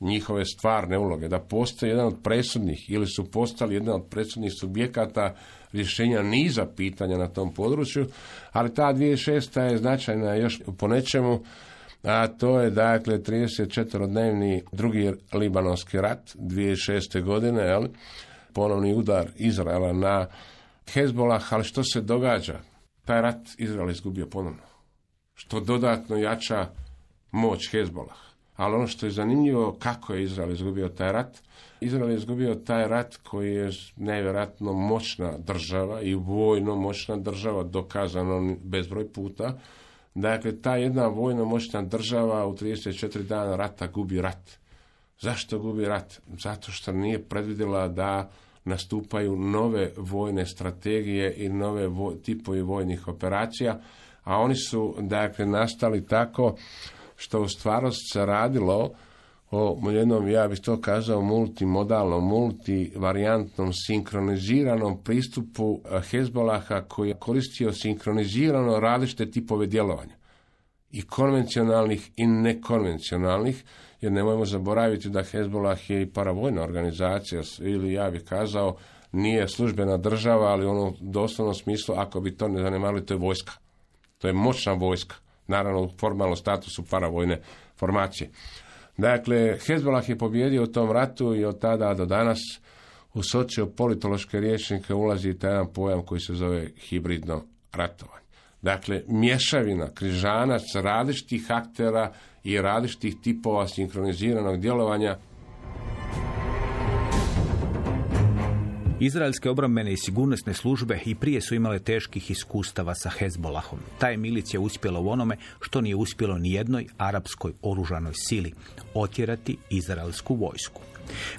njihove stvarne uloge, da postoji jedan od presudnih ili su postali jedan od presudnih subjekata rješenja niza pitanja na tom području, ali ta 2006. je značajna još po nečemu a to je dakle 34-dnevni drugi libanonski rat 2006. godine, jel? ponovni udar Izraela na Hezbolah, ali što se događa? Taj rat Izrael izgubio ponovno. Što dodatno jača moć Hezbolah. Ali ono što je zanimljivo, kako je Izrael izgubio taj rat? Izrael je izgubio taj rat koji je nevjerojatno moćna država i vojno moćna država, dokazano bezbroj puta, Dakle, ta jedna vojno moćna država u 34 dana rata gubi rat. Zašto gubi rat? Zato što nije predvidjela da nastupaju nove vojne strategije i nove vo, tipovi vojnih operacija, a oni su dakle nastali tako što u stvarnosti se radilo o jednom, ja bih to kazao, multimodalnom, multivarijantnom, sinkroniziranom pristupu eh, Hezbolaha koji je koristio sinkronizirano različite tipove djelovanja. I konvencionalnih i nekonvencionalnih, jer nemojmo zaboraviti da Hezbolah je i paravojna organizacija, ili ja bih kazao, nije službena država, ali u onom doslovnom smislu, ako bi to ne zanemarili, to je vojska. To je moćna vojska. Naravno, u formalnom statusu paravojne formacije. Dakle, Hezbollah je pobjedio u tom ratu i od tada do danas u sociopolitološke rječnike ulazi taj jedan pojam koji se zove hibridno ratovanje. Dakle, mješavina, križanac različitih aktera i različitih tipova sinkroniziranog djelovanja Izraelske obrambene i sigurnosne službe i prije su imale teških iskustava sa Hezbolahom. Ta je milicija uspjela u onome što nije uspjelo ni jednoj arapskoj oružanoj sili, otjerati izraelsku vojsku.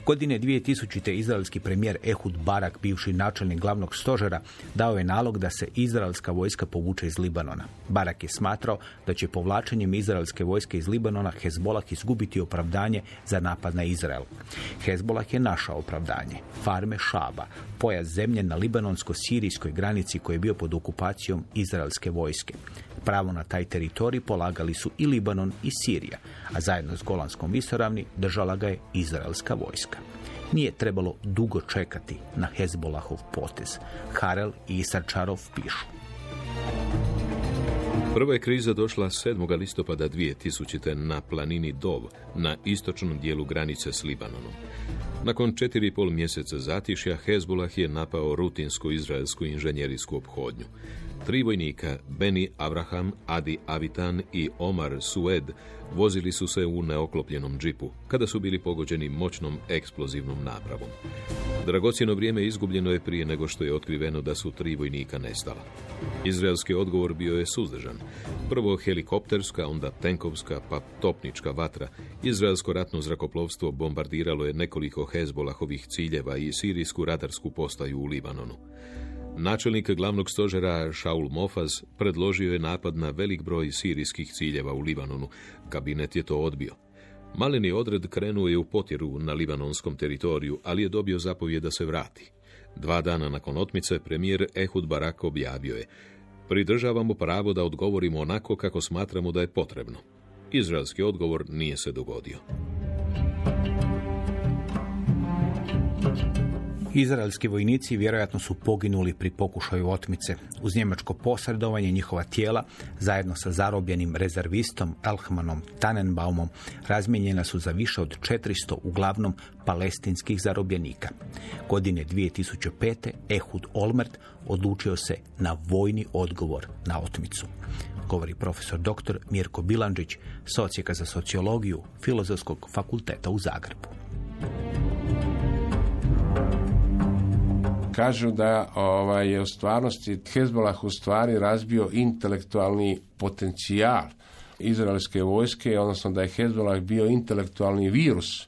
Godine 2000. izraelski premijer Ehud Barak, bivši načelnik glavnog stožera, dao je nalog da se izraelska vojska povuče iz Libanona. Barak je smatrao da će povlačenjem izraelske vojske iz Libanona Hezbolah izgubiti opravdanje za napad na Izrael. Hezbolah je našao opravdanje. Farme Šaba, pojas zemlje na libanonsko-sirijskoj granici koji je bio pod okupacijom izraelske vojske. Pravo na taj teritorij polagali su i Libanon i Sirija, a zajedno s Golanskom visoravni držala ga je izraelska. Nije trebalo dugo čekati na Hezbolahov potez. Harel i Isarčarov pišu. Prva je kriza došla 7. listopada 2000. na planini Dov, na istočnom dijelu granice s Libanonom. Nakon četiri i pol mjeseca zatišja, Hezbollah je napao rutinsku izraelsku inženjerijsku obhodnju. Tri vojnika, Beni Avraham, Adi Avitan i Omar Sued, vozili su se u neoklopljenom džipu, kada su bili pogođeni moćnom eksplozivnom napravom. Dragocjeno vrijeme izgubljeno je prije nego što je otkriveno da su tri vojnika nestala. Izraelski odgovor bio je suzdržan. Prvo helikopterska, onda tenkovska, pa topnička vatra. Izraelsko ratno zrakoplovstvo bombardiralo je nekoliko Hezbolahovih ciljeva i sirijsku radarsku postaju u Libanonu. Načelnik glavnog stožera Shaul Mofaz predložio je napad na velik broj sirijskih ciljeva u Libanonu. Kabinet je to odbio. Maleni odred krenuo je u potjeru na libanonskom teritoriju, ali je dobio zapovjed da se vrati. Dva dana nakon otmice premijer Ehud Barak objavio je Pridržavamo pravo da odgovorimo onako kako smatramo da je potrebno. Izraelski odgovor nije se dogodio. Izraelski vojnici vjerojatno su poginuli pri pokušaju otmice. Uz njemačko posredovanje njihova tijela, zajedno sa zarobljenim rezervistom Elhmanom Tannenbaumom, razmijenjena su za više od 400 uglavnom palestinskih zarobljenika. Godine 2005. Ehud Olmert odlučio se na vojni odgovor na otmicu govori profesor dr. Mirko Bilandžić, socijeka za sociologiju Filozofskog fakulteta u Zagrebu. Kažu da ovaj, je u stvarnosti Hezbollah u stvari razbio intelektualni potencijal izraelske vojske, odnosno da je Hezbollah bio intelektualni virus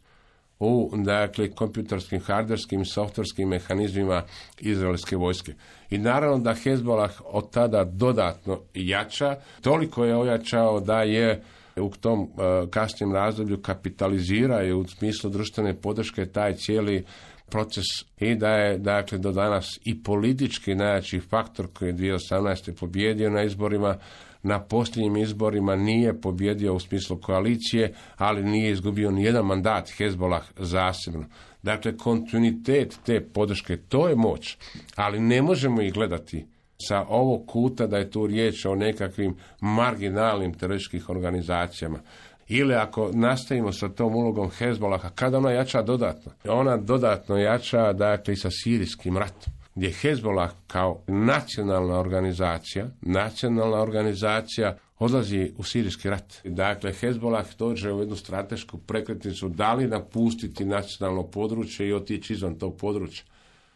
u dakle, kompjuterskim, harderskim i softverskim mehanizmima izraelske vojske. I naravno da Hezbollah od tada dodatno jača, toliko je ojačao da je u tom uh, kasnijem razdoblju kapitaliziraju u smislu društvene podrške taj cijeli proces i da je dakle do danas i politički najjači faktor koji je 2018. pobjedio na izborima, na posljednjim izborima nije pobjedio u smislu koalicije, ali nije izgubio ni jedan mandat Hezbolah zasebno. Dakle, kontinuitet te podrške, to je moć, ali ne možemo ih gledati sa ovog kuta da je tu riječ o nekakvim marginalnim terorističkim organizacijama. Ili ako nastavimo sa tom ulogom Hezbolaha, kada ona jača dodatno? Ona dodatno jača dakle i sa sirijskim ratom gdje Hezbolah kao nacionalna organizacija, nacionalna organizacija odlazi u sirijski rat. Dakle, Hezbolah dođe u jednu stratešku prekretnicu da li napustiti nacionalno područje i otići izvan tog područja.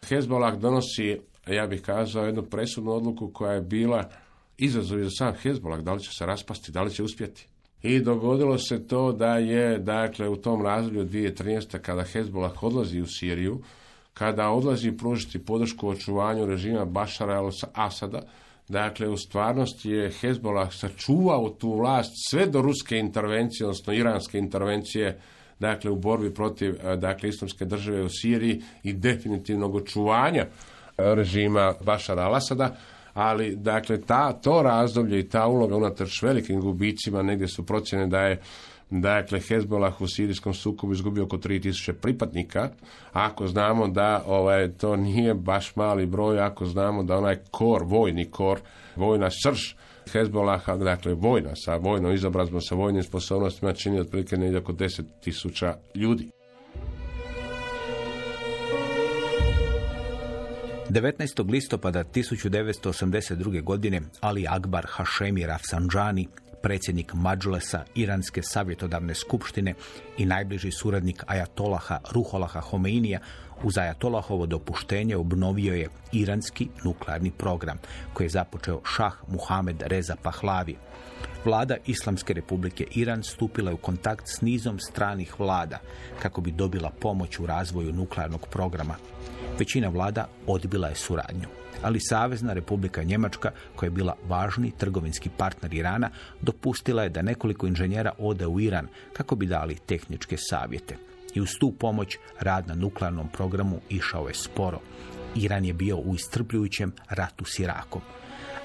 Hezbolah donosi, ja bih kazao, jednu presudnu odluku koja je bila izazov za sam Hezbolah, da li će se raspasti, da li će uspjeti. I dogodilo se to da je, dakle, u tom razdoblju 2013. kada Hezbollah odlazi u Siriju, kada odlazi pružiti podršku očuvanju režima Bašara al-Asada, dakle, u stvarnosti je Hezbollah sačuvao tu vlast sve do ruske intervencije, odnosno iranske intervencije, dakle, u borbi protiv, dakle, islamske države u Siriji i definitivnog očuvanja režima Bašara al-Asada, ali dakle ta, to razdoblje i ta uloga unatoč velikim gubicima, negdje su procjene da je Dakle, Hezbollah u sirijskom sukobu izgubio oko 3000 pripadnika. Ako znamo da ovaj, to nije baš mali broj, ako znamo da onaj kor, vojni kor, vojna srž Hezbollaha, dakle vojna, sa vojnom izobrazbom, sa vojnim sposobnostima čini otprilike negdje oko 10.000 ljudi. 19. listopada 1982. godine Ali Akbar Hashemi Rafsanjani, predsjednik Mađulesa Iranske savjetodavne skupštine i najbliži suradnik Ajatolaha Ruholaha Homeinija uz Ajatolahovo dopuštenje obnovio je iranski nuklearni program koji je započeo šah Muhamed Reza Pahlavi. Vlada Islamske republike Iran stupila je u kontakt s nizom stranih vlada kako bi dobila pomoć u razvoju nuklearnog programa. Većina vlada odbila je suradnju, ali Savezna republika Njemačka, koja je bila važni trgovinski partner Irana, dopustila je da nekoliko inženjera ode u Iran kako bi dali tehničke savjete. I uz tu pomoć rad na nuklearnom programu išao je sporo. Iran je bio u istrpljujućem ratu s Irakom.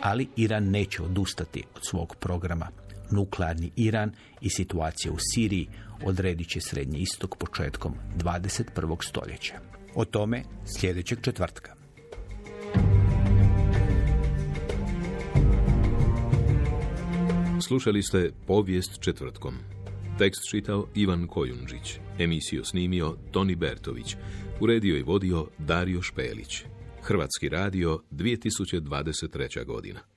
Ali Iran neće odustati od svog programa. Nuklearni Iran i situacija u Siriji odredit će Srednji istok početkom 21. stoljeća. O tome sljedećeg četvrtka. Slušali ste povijest četvrtkom. Tekst čitao Ivan Kojundžić. Emisiju snimio Toni Bertović. Uredio i vodio Dario Špelić. Hrvatski radio 2023. godina.